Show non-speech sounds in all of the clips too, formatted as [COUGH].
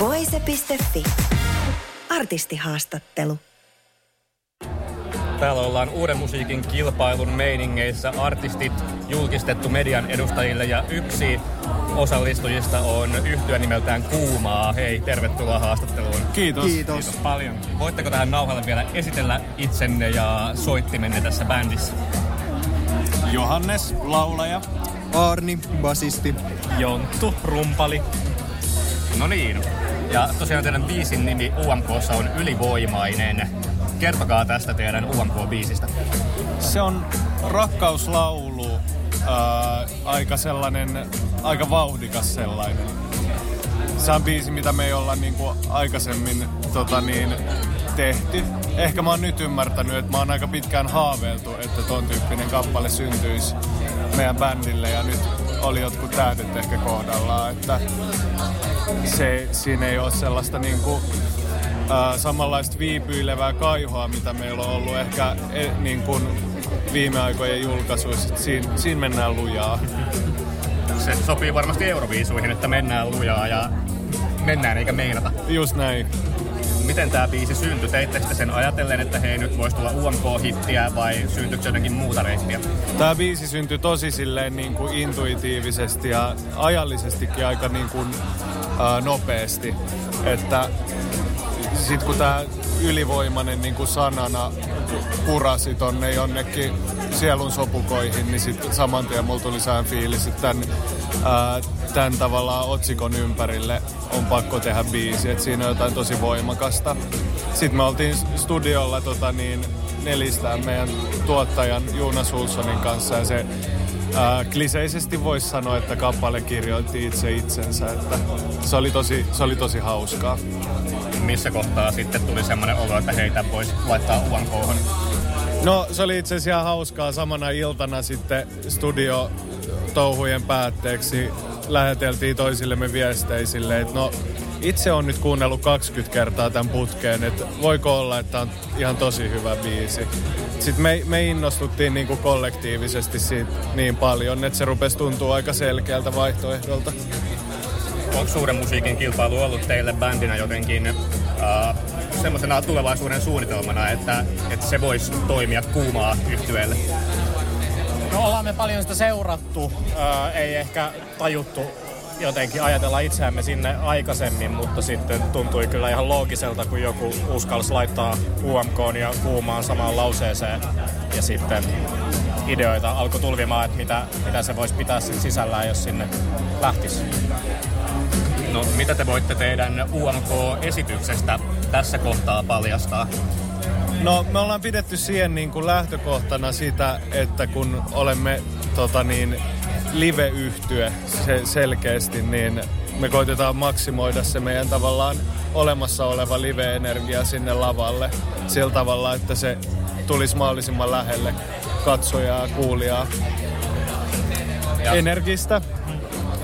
Voise.fi. Artistihaastattelu. Täällä ollaan uuden musiikin kilpailun meiningeissä. Artistit julkistettu median edustajille ja yksi osallistujista on yhtyä nimeltään Kuumaa. Hei, tervetuloa haastatteluun. Kiitos. Kiitos. Kiitos paljon. Voitteko tähän nauhalle vielä esitellä itsenne ja soittimenne tässä bändissä? Johannes, laulaja. Arni, basisti. Jonttu, rumpali. No niin. Ja tosiaan teidän biisin nimi UMKssa on Ylivoimainen. Kertokaa tästä teidän UMK-biisistä. Se on rakkauslaulu, ää, aika sellainen, aika vauhdikas sellainen. Se on biisi, mitä me ei olla niinku aikaisemmin tota niin, tehty. Ehkä mä oon nyt ymmärtänyt, että mä oon aika pitkään haaveiltu, että ton tyyppinen kappale syntyisi meidän bändille ja nyt oli jotkut tähdet ehkä kohdallaan, että se, siinä ei ole sellaista niinku, ää, samanlaista viipyilevää kaihoa, mitä meillä on ollut ehkä e, niin kuin viime aikojen julkaisuissa. Siinä, siinä mennään lujaa. Se sopii varmasti Euroviisuihin, että mennään lujaa ja mennään eikä meinata. Just näin. Miten tämä biisi syntyi? Teittekö te sen ajatellen, että hei nyt voisi tulla UMK-hittiä vai syntyykö jotenkin muuta reittiä? Tämä biisi syntyi tosi silleen niin kuin intuitiivisesti ja ajallisestikin aika niin kuin, ää, nopeasti. Että sit kun tämä ylivoimainen niin kuin sanana purasi tonne jonnekin sielun sopukoihin, niin sit saman tien mulla tuli sään fiilis, että tämän, ää, tämän tavallaan otsikon ympärille on pakko tehdä biisi, että siinä on jotain tosi voimakasta. Sitten me oltiin studiolla tota niin, nelistään meidän tuottajan Juuna Sulsonin kanssa ja se ää, kliseisesti voisi sanoa, että kappale kirjoitti itse itsensä, että se oli tosi, se oli tosi hauskaa. Missä kohtaa sitten tuli semmoinen olo, että heitä voisi laittaa UMK-hon? No se oli itse asiassa hauskaa. Samana iltana sitten studio touhujen päätteeksi läheteltiin toisillemme viesteisille, että no itse on nyt kuunnellut 20 kertaa tämän putkeen, että voiko olla, että on ihan tosi hyvä biisi. Sitten me, me innostuttiin niin kuin kollektiivisesti siitä niin paljon, että se rupesi tuntua aika selkeältä vaihtoehdolta. Onko suuren musiikin kilpailu ollut teille bändinä jotenkin uh, semmoisena tulevaisuuden suunnitelmana, että, että se voisi toimia kuumaa yhtyeelle? No ollaan me paljon sitä seurattu, ää, ei ehkä tajuttu jotenkin ajatella itseämme sinne aikaisemmin, mutta sitten tuntui kyllä ihan loogiselta, kun joku uskalsi laittaa UMK ja kuumaan samaan lauseeseen ja sitten ideoita alkoi tulvimaan, että mitä, mitä se voisi pitää sit sisällään, jos sinne lähtisi. No mitä te voitte teidän UMK-esityksestä tässä kohtaa paljastaa? No me ollaan pidetty siihen niin kuin lähtökohtana sitä, että kun olemme tota niin, live-yhtye se selkeästi, niin me koitetaan maksimoida se meidän tavallaan olemassa oleva live-energia sinne lavalle sillä tavalla, että se tulisi mahdollisimman lähelle katsojaa, kuulijaa. Ja- Energistä.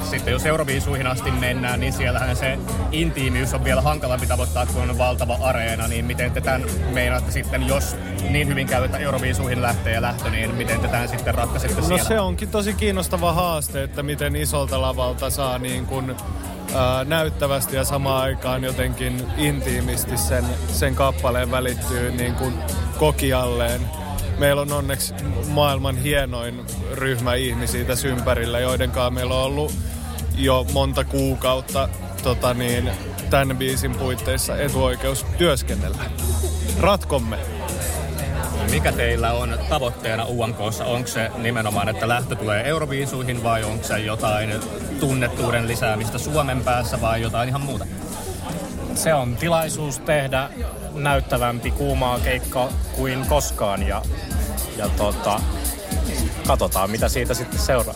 Sitten jos Euroviisuihin asti mennään, niin siellähän se intiimiys on vielä hankalampi tavoittaa, kun on valtava areena. Niin miten te tämän meinaatte sitten, jos niin hyvin käy, että Euroviisuihin lähtee ja lähtö, niin miten te tämän sitten ratkaisette No siellä? se onkin tosi kiinnostava haaste, että miten isolta lavalta saa niin kuin, ää, näyttävästi ja samaan aikaan jotenkin intiimisti sen, sen kappaleen välittyy niin kuin kokialleen. Meillä on onneksi maailman hienoin ryhmä ihmisiä tässä ympärillä, joiden kanssa meillä on ollut jo monta kuukautta tota niin, tämän biisin puitteissa etuoikeus työskennellä. Ratkomme. Mikä teillä on tavoitteena UMKssa? Onko se nimenomaan, että lähtö tulee Euroviisuihin vai onko se jotain tunnettuuden lisäämistä Suomen päässä vai jotain ihan muuta? Se on tilaisuus tehdä näyttävämpi kuumaa keikka kuin koskaan ja, ja tota, katsotaan mitä siitä sitten seuraa.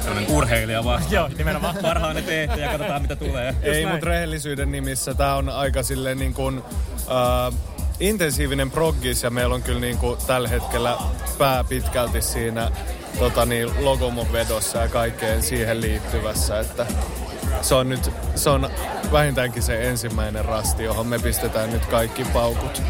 Sellainen urheilija vaan. [LAUGHS] Joo, nimenomaan. Parhaanne teette ja katsotaan mitä tulee. Ei, mutta rehellisyyden nimissä tämä on aika silleen niin kuin, uh, intensiivinen proggis ja meillä on kyllä niin kuin tällä hetkellä pää pitkälti siinä tota niin, logomon vedossa ja kaikkeen siihen liittyvässä, että se on nyt, se on vähintäänkin se ensimmäinen rasti, johon me pistetään nyt kaikki paukut.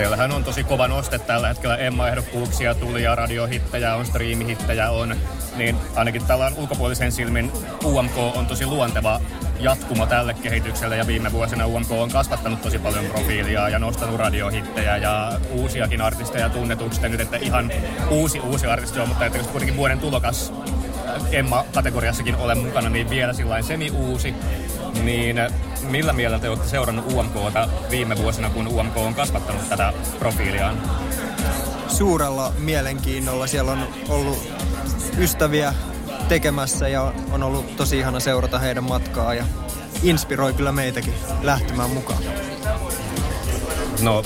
Teillähän on tosi kova noste tällä hetkellä. Emma-ehdokkuuksia tuli ja radiohittejä on, striimihittejä on. Niin ainakin tällä ulkopuolisen silmin UMK on tosi luonteva jatkumo tälle kehitykselle ja viime vuosina UMK on kasvattanut tosi paljon profiilia ja nostanut radiohittejä ja uusiakin artisteja tunnetuksi. Nyt että ihan uusi uusi artisti on, mutta että kuitenkin vuoden tulokas Emma-kategoriassakin ole mukana, niin vielä semi-uusi. Niin millä mielellä te olette seurannut UMKta viime vuosina, kun UMK on kasvattanut tätä profiiliaan? Suurella mielenkiinnolla. Siellä on ollut ystäviä tekemässä ja on ollut tosi ihana seurata heidän matkaa ja inspiroi kyllä meitäkin lähtemään mukaan. No,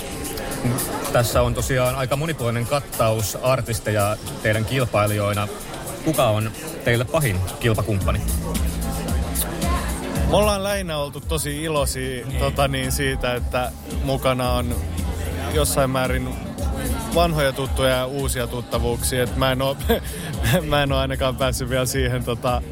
tässä on tosiaan aika monipuolinen kattaus artisteja teidän kilpailijoina. Kuka on teille pahin kilpakumppani? Me ollaan lähinnä oltu tosi iloisia niin. tota niin, siitä, että mukana on jossain määrin vanhoja tuttuja ja uusia tuttavuuksia. Et mä, en oo, [LAUGHS] mä en oo ainakaan päässyt vielä siihen tota,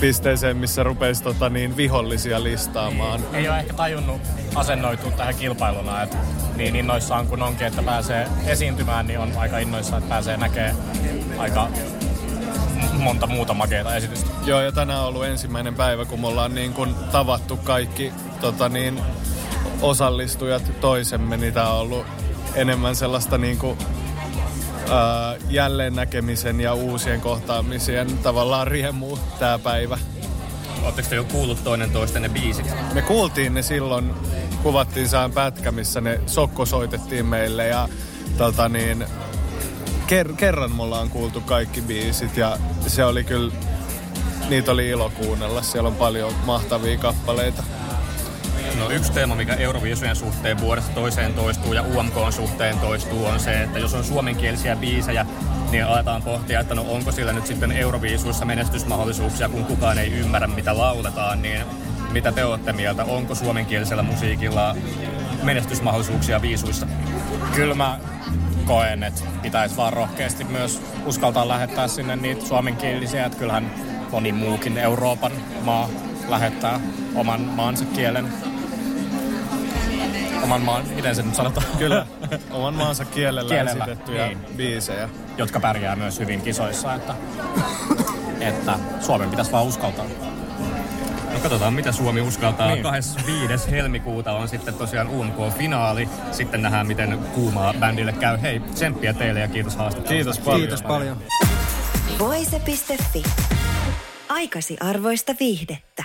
pisteeseen, missä rupeisi tota, niin, vihollisia listaamaan. Niin. Ei ole ehkä tajunnut asennoitua tähän kilpailuna, että niin innoissaan kun onkin, että pääsee esiintymään, niin on aika innoissaan, että pääsee näkemään aika monta muuta makeita esitystä. Joo, ja tänään on ollut ensimmäinen päivä, kun me ollaan niin kuin tavattu kaikki tota niin, osallistujat toisemme, niin tämä on ollut enemmän sellaista niin kuin, ää, jälleen näkemisen ja uusien kohtaamisien tavallaan riemu tämä päivä. Oletteko te jo kuullut toinen toisten ne biisit? Me kuultiin ne silloin, kuvattiin sään pätkä, missä ne sokko soitettiin meille ja tota niin, ker- kerran mulla on kuultu kaikki biisit ja se oli kyllä, niitä oli ilo kuunnella. Siellä on paljon mahtavia kappaleita. No yksi teema, mikä Euroviisujen suhteen vuodesta toiseen toistuu ja UMK suhteen toistuu, on se, että jos on suomenkielisiä biisejä, niin aletaan pohtia, että no onko sillä nyt sitten Euroviisuissa menestysmahdollisuuksia, kun kukaan ei ymmärrä, mitä lauletaan, niin mitä te olette mieltä? Onko suomenkielisellä musiikilla menestysmahdollisuuksia viisuissa? Kyllä mä koen, että pitäisi vaan rohkeasti myös uskaltaa lähettää sinne niitä suomenkielisiä, että kyllähän moni muukin Euroopan maa lähettää oman maansa kielen oman maan, miten se nyt sanotaan? Kyllä, oman maansa kielellä, kielellä esitettyjä niin. biisejä. Jotka pärjää myös hyvin kisoissa, että, että Suomen pitäisi vaan uskaltaa. Katsotaan, mitä Suomi uskaltaa. Niin. 25. helmikuuta on sitten tosiaan UMK-finaali. Sitten nähdään, miten kuumaa bändille käy. Hei, tsemppiä teille ja kiitos haastattelusta. Kiitos paljon. Kiitos paljon. Voise.fi. Aikasi arvoista viihdettä.